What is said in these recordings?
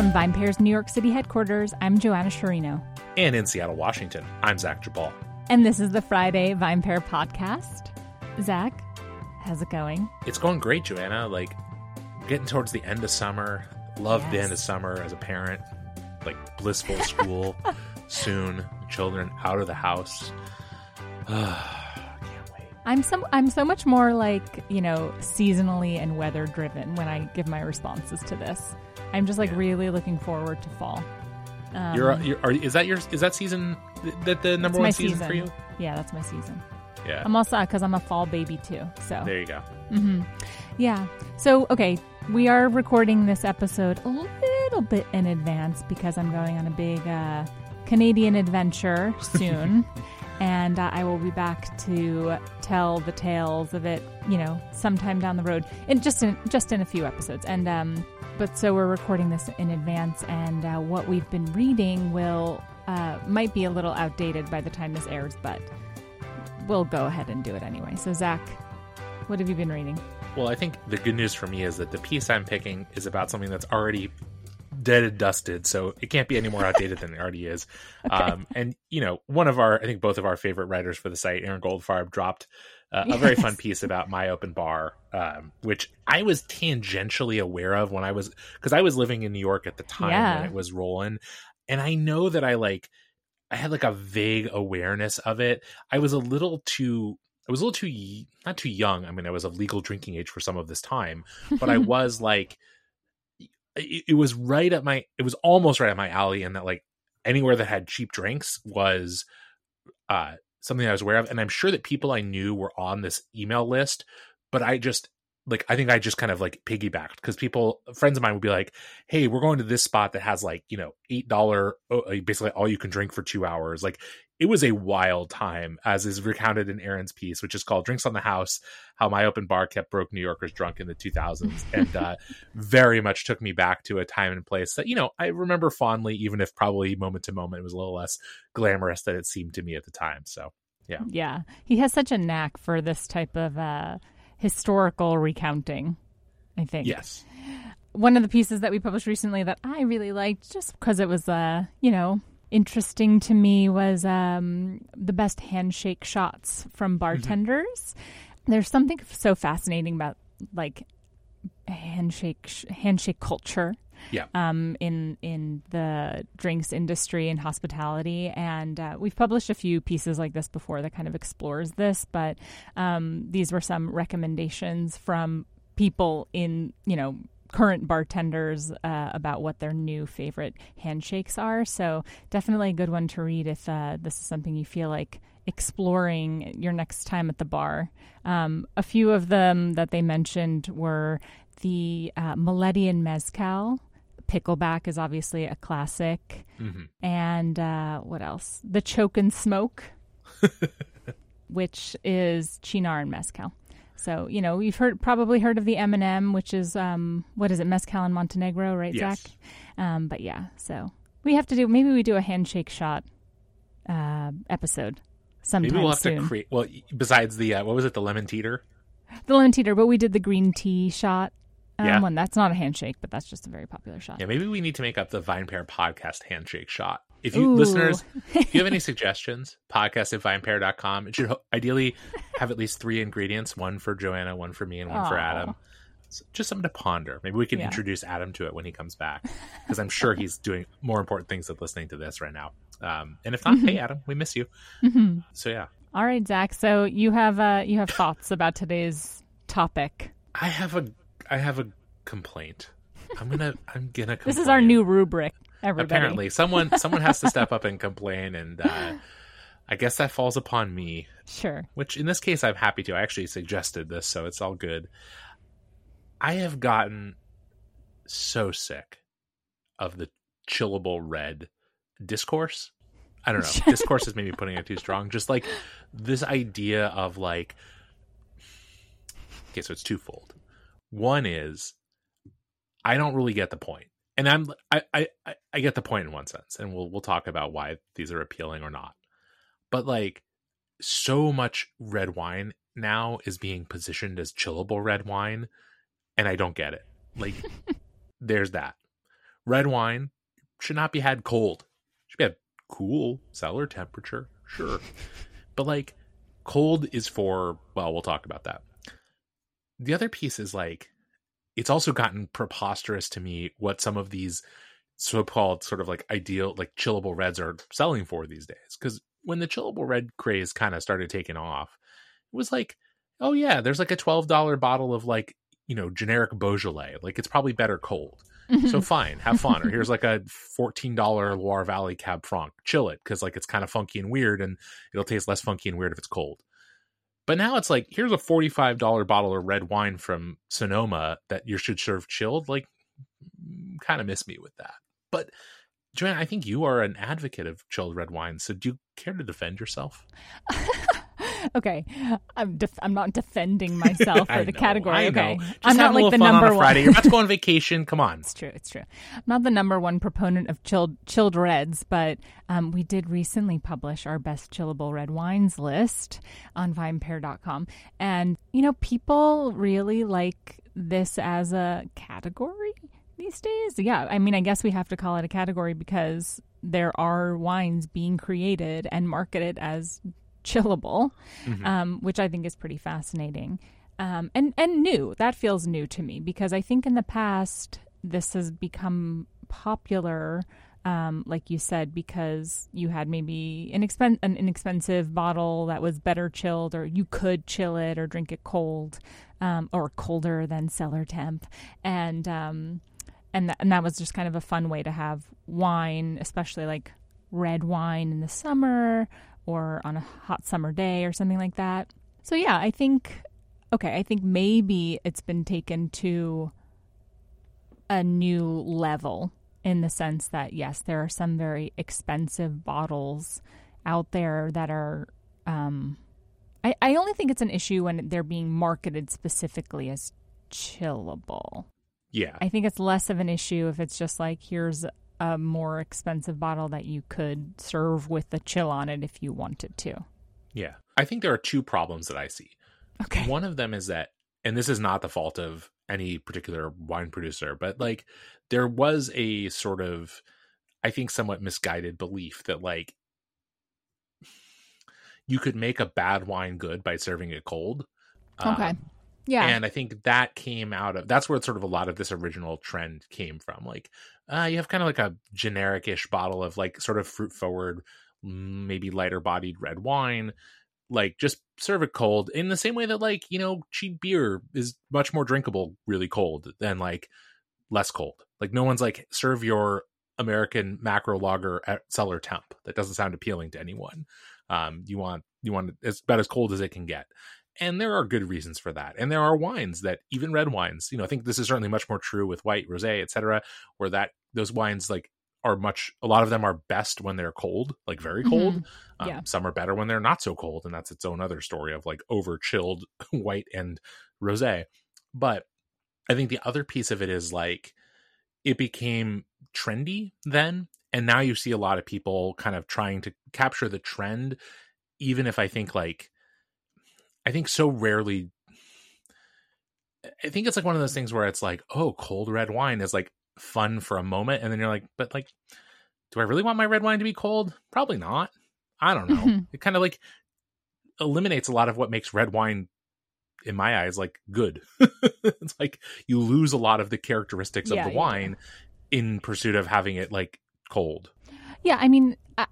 From VinePair's New York City headquarters, I'm Joanna Sciarrino. And in Seattle, Washington, I'm Zach Geballe. And this is the Friday VinePair podcast. Zach, how's it going? It's going great, Joanna. Like, getting towards the end of summer. Love Yes. the end of summer as a parent. Like, blissful school soon. Children out of the house. I'm so I'm so much more like you know seasonally and weather driven when I give my responses to this. I'm just like Yeah. really looking forward to fall. Um, You're, you're are, is that your is that season that the number one season, season. for you? Yeah, that's my season. Yeah. I'm also because I'm a fall baby too. So there you go. hmm Yeah. So, okay, we are recording this episode a little bit in advance because I'm going on a big uh, Canadian adventure soon. And uh, I will be back to tell the tales of it, you know, sometime down the road, and just in just in a few episodes. And um, but so we're recording this in advance, and uh, what we've been reading will uh, might be a little outdated by the time this airs, but we'll go ahead and do it anyway. So, Zach, what have you been reading? Well, I think the good news for me is that the piece I'm picking is about something that's already dead and dusted, so it can't be any more outdated than it already is. Um, and you know, one of our, I think both of our favorite writers for the site, Aaron Goldfarb, dropped uh, a very fun piece about MyOpenBar, um, which I was tangentially aware of when I was because I was living in New York at the time Yeah. when it was rolling, and I know that I like. I had like a vague awareness of it. I was a little too I was a little too not too young. I mean, I was of legal drinking age for some of this time, but I was like, it, it was right at my, it was almost right at my alley, and that like anywhere that had cheap drinks was uh something I was aware of, and I'm sure that people I knew were on this email list, but I just like I think I just kind of like piggybacked because people friends of mine would be like, "Hey, we're going to this spot that has like you know eight dollar basically all you can drink for two hours." Like it was a wild time, as is recounted in Aaron's piece, which is called "Drinks on the House: How MyOpenBar Kept Broke New Yorkers Drunk in the 2000s," and uh, very much took me back to a time and place that you know I remember fondly, even if probably moment to moment it was a little less glamorous than it seemed to me at the time. So yeah, Yeah, he has such a knack for this type of uh, historical recounting. I think. yes, One of the pieces that we published recently that I really liked, just because it was, uh, you know, interesting to me, was um, the best handshake shots from bartenders. There's something so fascinating about like handshake handshake culture yeah. um, in in the drinks industry and hospitality. And uh, we've published a few pieces like this before that kind of explores this. But um, these were some recommendations from people in you know current bartenders uh, about what their new favorite handshakes are. So definitely a good one to read if uh, this is something you feel like exploring your next time at the bar. Um, a few of them that they mentioned were the uh, Mezcal. Pickleback is obviously a classic. hmm And uh, what else? The Choke and Smoke, which is Cynar and Mezcal. So, you know, you've heard probably heard of the M&M, which is, um, what is it, Mezcal and Montenegro, right, Yes. Zach? Um, but yeah, so we have to do, maybe we do a handshake shot uh, episode sometime Maybe we'll have soon. to create. Well, besides the uh, what was it, the lemon teeter? the lemon teeter, but we did the green tea shot. Um, Yeah. one. That's not a handshake, but that's just a very popular shot. Yeah, maybe we need to make up the VinePair podcast handshake shot. If you Ooh. listeners, if you have any suggestions, podcast at vinepair.com. It should ideally have at least three ingredients one for Joanna, one for me, and one for Adam. It's just something to ponder. Maybe we can Yeah. introduce Adam to it when he comes back because I'm sure he's doing more important things than listening to this right now. Um, and if not, hey, Adam, we miss you. Mhm. So, yeah, All right, Zach. So you have uh, you have thoughts about today's topic. I have a I have a complaint. I'm gonna I'm gonna. This is our new rubric. Everybody. apparently someone someone has to step up and complain and uh i guess that falls upon me Sure. which in this case i'm happy to i actually suggested this so it's all good i have gotten so sick of the chillable red discourse i don't know discourse is maybe putting it too strong just like this idea of like okay so it's twofold one is i don't really get the point and i'm I, I i get the point in one sense and we'll we'll talk about why these are appealing or not but like so much red wine now is being positioned as chillable red wine and i don't get it like there's that red wine should not be had cold. Should be had cool cellar temperature, sure. but like cold is for well, we'll talk about that. The other piece is like it's also gotten preposterous to me what some of these so-called sort of like ideal like chillable reds are selling for these days because when the chillable red craze kind of started taking off it was like oh yeah there's like a $12 bottle of like you know generic beaujolais like it's probably better cold. So mm-hmm. fine have fun or here's like a $14 loire valley cab franc chill it because like it's kind of funky and weird and it'll taste less funky and weird if it's cold but now it's like here's a $45 bottle of red wine from sonoma that you should serve chilled like kind of miss me with that but Joanne, I think you are an advocate of chilled red wine. So do you care to defend yourself? okay, I'm def- I'm not defending myself for the know, category. okay, I'm not like the number on one. Friday. You're about to go on vacation. Come on. It's true. It's true. I'm not the number one proponent of chilled chilled reds, but um, we did recently publish our best chillable red wines list on vinepair.com, and you know people really like this as a category these days. Yeah, I mean, I guess we have to call it a category because there are wines being created and marketed as chillable, Mhm. um, which I think is pretty fascinating. Um, and and new. That feels new to me because I think in the past this has become popular, um, like you said, because you had maybe an, expen- an inexpensive bottle that was better chilled, or you could chill it or drink it cold, um, or colder than cellar temp, and um, and th- and that was just kind of a fun way to have wine, especially like red wine in the summer or on a hot summer day or something like that. So yeah, I think okay, I think maybe it's been taken to a new level in the sense that yes, there are some very expensive bottles out there that are um I, I only think it's an issue when they're being marketed specifically as chillable. Yeah. I think it's less of an issue if it's just like here's a more expensive bottle that you could serve with the chill on it if you wanted to. Yeah. I think there are two problems that I see. Okay. One of them is that, and this is not the fault of any particular wine producer, but like there was a sort of, I think, somewhat misguided belief that like you could make a bad wine good by serving it cold. Okay. Um, Yeah. And I think that came out of that's where sort of a lot of this original trend came from. Like, uh, you have kind of like a generic ish bottle of like sort of fruit forward, maybe lighter bodied red wine. Like, just serve it cold in the same way that, like, you know, cheap beer is much more drinkable really cold than like less cold. Like, no one's like, serve your American macro lager at cellar temp. That doesn't sound appealing to anyone. Um, you want, you want it as about as cold as it can get and there are good reasons for that and there are wines that even red wines you know i think this is certainly much more true with white rosé etc where that those wines like are much a lot of them are best when they're cold like very cold. Mhm. um, some are better when they're not so cold and that's its own other story of like over chilled white and rosé. But i think the other piece of it is like it became trendy then and now you see a lot of people kind of trying to capture the trend even if i think like I think so rarely. I think it's like one of those things where it's like, oh, cold red wine is like fun for a moment, and then you're like, but like, do I really want my red wine to be cold? Probably not. I don't know. Mhm. It kind of like eliminates a lot of what makes red wine, in my eyes, like good. it's like you lose a lot of the characteristics Yeah, of the yeah, wine in pursuit of having it like cold. Yeah, I mean, I,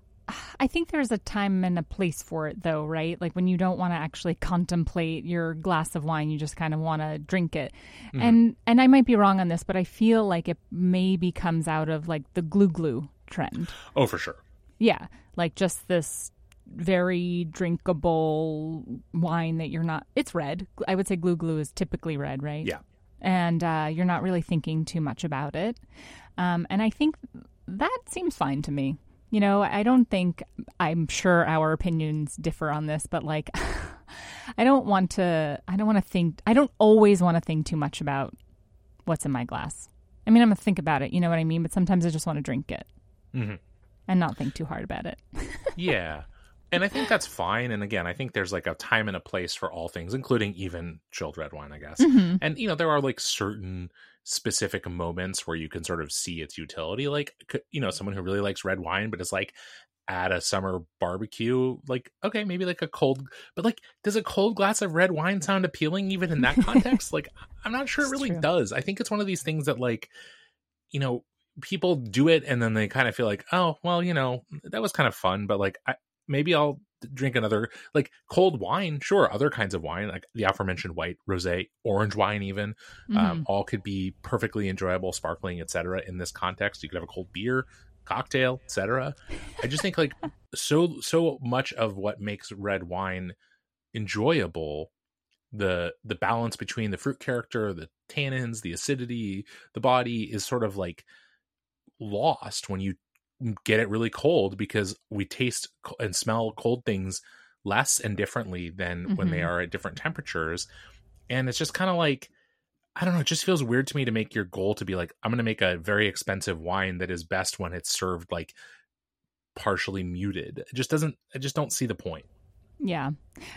I think there's a time and a place for it, though, right? Like when you don't want to actually contemplate your glass of wine, you just kind of want to drink it. Mhm. And and I might be wrong on this, but I feel like it maybe comes out of like the glou glou trend. Oh, for sure. Yeah, like just this very drinkable wine that you're not. It's red. I would say glou glou is typically red, right? Yeah. And uh, you're not really thinking too much about it. Um, and I think that seems fine to me. You know, I don't think I'm sure our opinions differ on this, but like, I don't want to. I don't want to think. I don't always want to think too much about what's in my glass. I mean, I'm gonna think about it. You know what I mean? But sometimes I just want to drink it hmm and not think too hard about it. yeah and I think that's fine. And again, I think there's like a time and a place for all things, including even chilled red wine, I guess. Mm-hmm. And you know, there are like certain specific moments where you can sort of see its utility. Like, you know, someone who really likes red wine, but is like at a summer barbecue, like, okay, maybe like a cold, but like, does a cold glass of red wine sound appealing even in that context? like, I'm not sure it really true. does. I think it's one of these things that like, you know, people do it and then they kind of feel like, oh, well, you know, that was kind of fun, but like, I, maybe I'll drink another like cold wine. Sure, other kinds of wine, like the aforementioned white, rosé, orange wine, even um, Mhm. all could be perfectly enjoyable, sparkling, etc. In this context, you could have a cold beer, cocktail, etc. I just think like so so much of what makes red wine enjoyable the the balance between the fruit character the tannins the acidity the body is sort of like lost when you get it really cold because we taste and smell cold things less and differently than when they Mhm. are at different temperatures and it's just kind of like i don't know it just feels weird to me to make your goal to be like i'm going to make a very expensive wine that is best when it's served like partially muted it just doesn't i just don't see the point Yeah.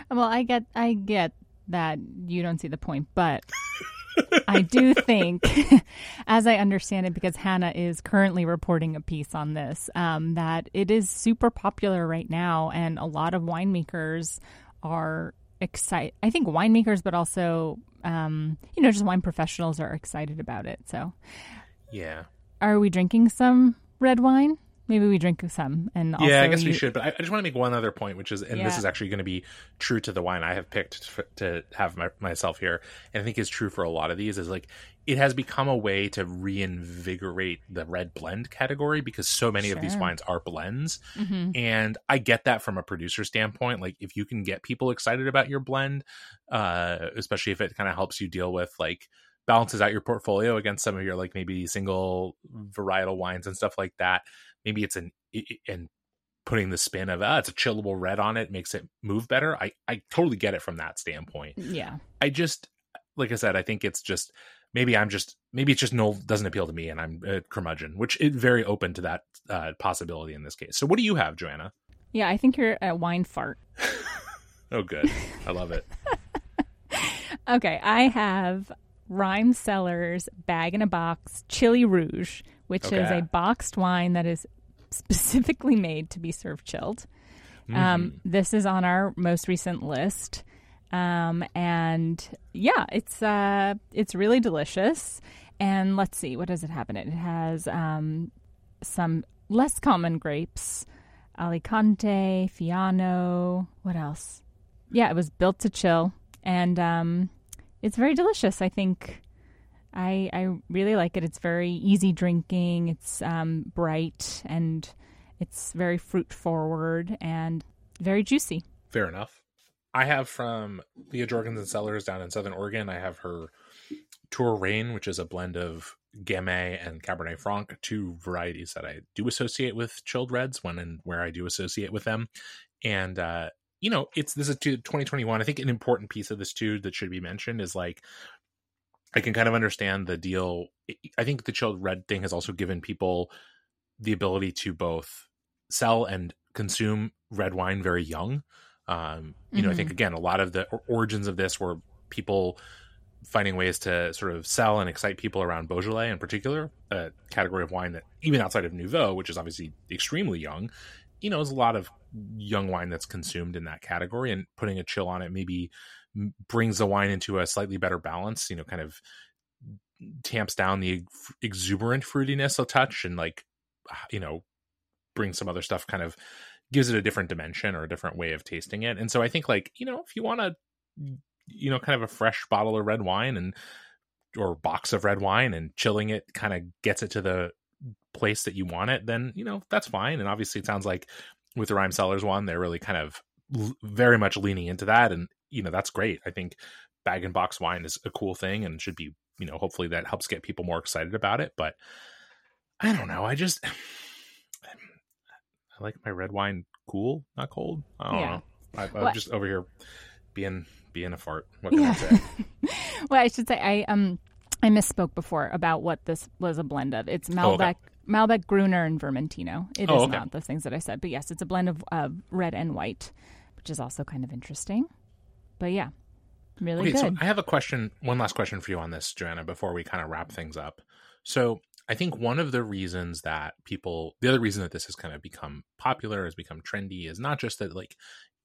Well, I get I get that you don't see the point, but I do think, as I understand it, because Hannah is currently reporting a piece on this, um, that it is super popular right now, and a lot of winemakers are excited. I think winemakers, but also, um, you know, just wine professionals are excited about it. So, yeah are we drinking some red wine? Maybe we drink some, and also yeah, I guess we you- should. But I, I just want to make one other point, which is, and this is actually going to be true to the wine I have picked f- to have my, myself here, and I think is true for a lot of these. Is like it has become a way to reinvigorate the red blend category because so many of these wines are blends, Mhm. and I get that from a producer standpoint. Like if you can get people excited about your blend, uh, especially if it kind of helps you deal with like balances out your portfolio against some of your like maybe single varietal wines and stuff like that. Maybe it's an and putting the spin of ah, it's a chillable red on it makes it move better. I I totally get it from that standpoint. Yeah. I just like I said, I think it's just maybe I'm just maybe it's just no doesn't appeal to me and I'm a curmudgeon, which is very open to that uh, possibility in this case. So what do you have, Joanna? Yeah, I think you're a wine fart. Oh, good. I love it. Okay, I have Ryme Cellars Bag in a Box Chilly Rouge, which is a boxed wine that is specifically made to be served chilled. Mm-hmm. Um, this is on our most recent list. Um, and yeah, it's uh, it's really delicious. And let's see, what does it have in it? It has um, some less common grapes, Alicante, Fiano. What else? Yeah, it was built to chill, and um, it's very delicious. I think I I really like it. It's very easy drinking. It's um, bright and it's very fruit forward and very juicy. Fair enough. I have from Leah Jorgensen Cellars down in Southern Oregon. I have her Tour Rain, which is a blend of Gamay and Cabernet Franc, two varieties that I do associate with chilled reds when and where I do associate with them. And uh, you know, it's this is 2021. I think an important piece of this too that should be mentioned is like I can kind of understand the deal. I think the chilled red thing has also given people the ability to both sell and consume red wine very young. Um, you know, I think again, a lot of the origins of this were people finding ways to sort of sell and excite people around Beaujolais in particular, a category of wine that even outside of Nouveau, which is obviously extremely young, you know, there's a lot of young wine that's consumed in that category and putting a chill on it maybe brings the wine into a slightly better balance, you know, kind of tamps down the exuberant fruitiness a touch and like, you know, brings some other stuff kind of gives it a different dimension or a different way of tasting it. And so I think like, you know, if you want to, you know, kind of a fresh bottle of red wine and, or box of red wine and chilling it kind of gets it to the place that you want it, then, you know, that's fine. And obviously it sounds like with the Ryme Cellars one, they're really kind of very much leaning into that. And, you know, that's great. I think bag and box wine is a cool thing and should be, you know, hopefully that helps get people more excited about it. But I don't know. I just, I like my red wine cool, not cold. I don't Yeah. know. I, I'm What- just over here being being a fart. What can I say? well, I should say I um I misspoke before about what this was a blend of. It's Oh, okay. Malbec Malbec, Gruner, and Vermentino. It is Oh, okay. not those things that I said, but yes, it's a blend of uh, red and white, which is also kind of interesting. But yeah, really Okay, so good. I have a question, one last question for you on this, Joanna, before we kind of wrap things up. So I think one of the reasons that people, the other reason that this has kind of become popular, has become trendy, is not just that like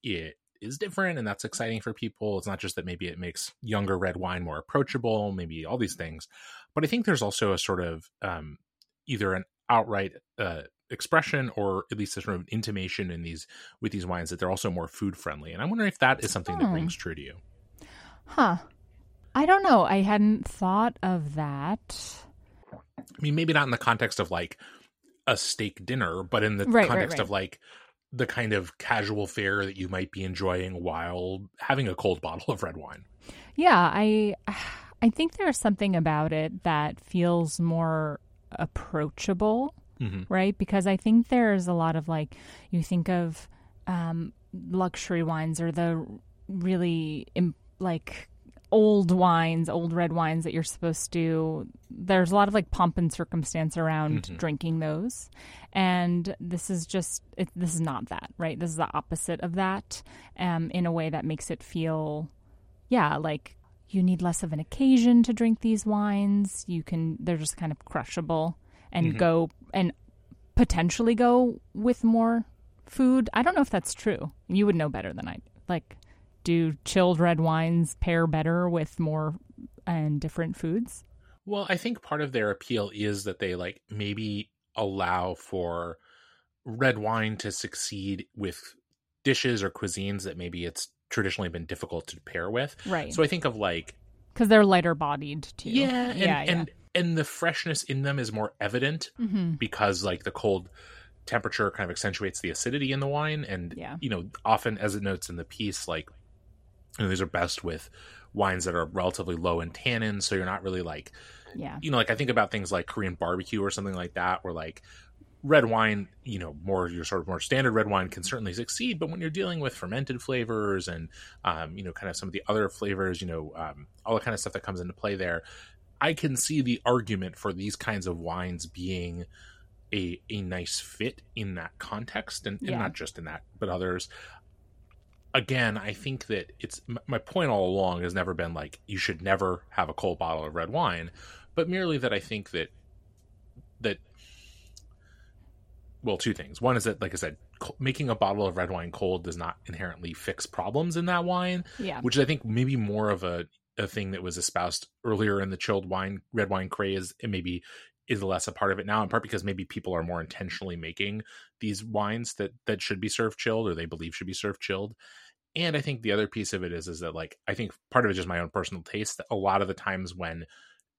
it is different and that's exciting for people. It's not just that maybe it makes younger red wine more approachable, maybe all these things, but I think there's also a sort of um, either an outright uh, expression or at least a sort of intimation in these with these wines that they're also more food friendly. And I'm wondering if that is something that Hmm. rings true to you. huh. I don't know. I hadn't thought of that. I mean, maybe not in the context of like a steak dinner, but in the Right, right, context right. of like the kind of casual fare that you might be enjoying while having a cold bottle of red wine. Yeah, I I think there's something about it that feels more approachable, hmm right? Because I think there's a lot of like you think of um, luxury wines or the really im- like old wines, old red wines that you're supposed to. There's a lot of like pomp and circumstance around Mhm. drinking those, and this is just it, this is not that, right? This is the opposite of that, um, in a way that makes it feel, yeah, like you need less of an occasion to drink these wines. You can they're just kind of crushable and Mhm. go and potentially go with more food. I don't know if that's true. You would know better than I. Like, do chilled red wines pair better with more and different foods? Well, I think part of their appeal is that they like maybe allow for red wine to succeed with dishes or cuisines that maybe it's traditionally been difficult to pair with. Right. So I think of like Because they're lighter bodied too. yeah, and, yeah, and and the freshness in them is more evident yeah. hmm because like the cold temperature kind of accentuates the acidity in the wine and Yeah. you know often as it notes in the piece like you know, these are best with wines that are relatively low in tannin so you're not really like Yeah. you know like i think about things like korean barbecue or something like that where like red wine you know more your sort of more standard red wine can certainly succeed but when you're dealing with fermented flavors and um, you know kind of some of the other flavors you know um, all the kind of stuff that comes into play there i can see the argument for these kinds of wines being a a nice fit in that context and, and not just in that but others. Again i think that it's my point all along has never been like you should never have a cold bottle of red wine but merely that i think that that well two things. One is that like i said co- making a bottle of red wine cold does not inherently fix problems in that wine Yeah. which is, I think maybe more of a, a thing that was espoused earlier in the chilled wine red wine craze and maybe is less a part of it now in part because maybe people are more intentionally making these wines that that should be served chilled or they believe should be served chilled and i think the other piece of it is is that like i think part of it is just my own personal taste that a lot of the times when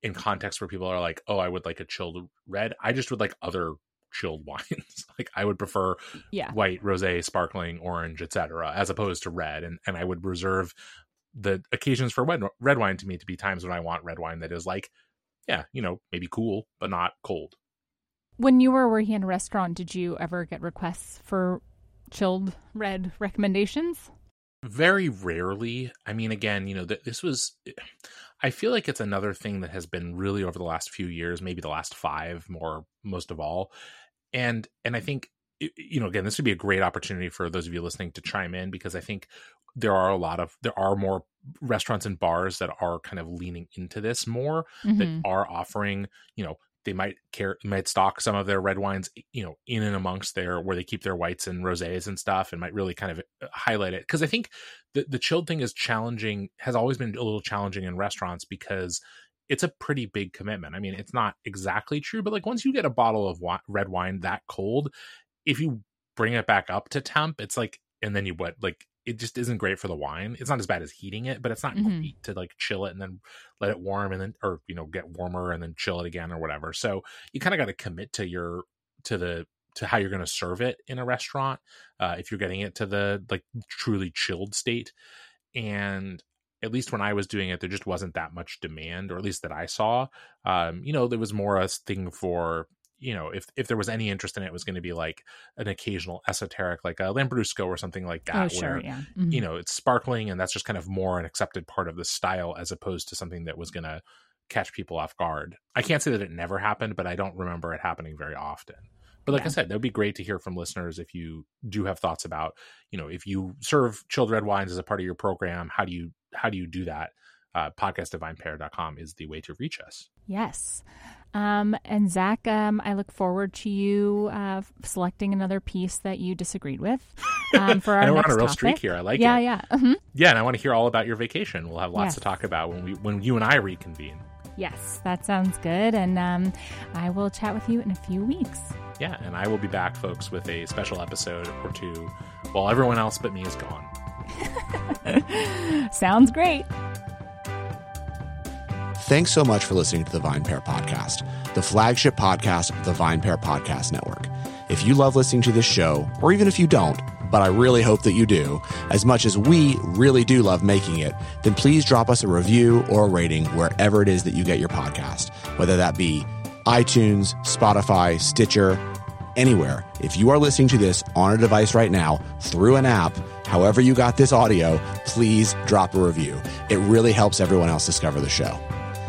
in context where people are like oh i would like a chilled red i just would like other chilled wines like i would prefer Yeah. white, rosé, sparkling, orange, etc., as opposed to red. And and I would reserve the occasions for red red wine to me to be times when I want red wine that is like, yeah, you know, maybe cool but not cold. When you were working in a restaurant, did you ever get requests for chilled red recommendations? Very rarely. I mean, again, you know, th- this was. I feel like it's another thing that has been really over the last few years, maybe the last five more, most of all, and and I think you know, again, this would be a great opportunity for those of you listening to chime in because I think there are a lot of there are more restaurants and bars that are kind of leaning into this more that Mhm. are offering you know they might care might stock some of their red wines you know in and amongst their where they keep their whites and rosés and stuff and might really kind of uh, highlight it because i think the, the chilled thing is challenging has always been a little challenging in restaurants because it's a pretty big commitment i mean it's not exactly true but like once you get a bottle of red wine that cold if you bring it back up to temp it's like and then you what like it just isn't great for the wine. It's not as bad as heating it but it's not Mhm. great to like chill it and then let it warm and then or you know get warmer and then chill it again or whatever. So you kind of got to commit to your to the to how you're going to serve it in a restaurant uh, if you're getting it to the like truly chilled state. And at least when i was doing it there just wasn't that much demand or at least that i saw. Um, you know there was more a thing for you know if if there was any interest in it, it was going to be like an occasional esoteric like a lambrusco or something like that Oh, sure. where Yeah. Mhm. you know it's sparkling and that's just kind of more an accepted part of the style as opposed to something that was going to catch people off guard. I can't say that it never happened, but I don't remember it happening very often. But like Yeah. I said, that would be great to hear from listeners if you do have thoughts about, you know, if you serve chilled red wines as a part of your program, how do you how do you do that? Uh, podcast at vinepair.com is the way to reach us. Yes. Um, and Zach, um, I look forward to you uh, selecting another piece that you disagreed with um, for our I know we're next on a real topic. streak here. I like yeah, it. yeah, Mhm. Yeah, and I want to hear all about your vacation. We'll have lots Yes. to talk about when we when you and I reconvene. yes. That sounds good, and um, I will chat with you in a few weeks. Yeah, and I will be back, folks, with a special episode or two while everyone else but me is gone. Sounds great. Thanks so much for listening to the VinePair Podcast, the flagship podcast of the VinePair Podcast Network. If you love listening to this show, or even if you don't, but I really hope that you do, as much as we really do love making it, then please drop us a review or a rating wherever it is that you get your podcast, whether that be iTunes, Spotify, Stitcher, anywhere. If you are listening to this on a device right now through an app, however you got this audio, please drop a review. It really helps everyone else discover the show.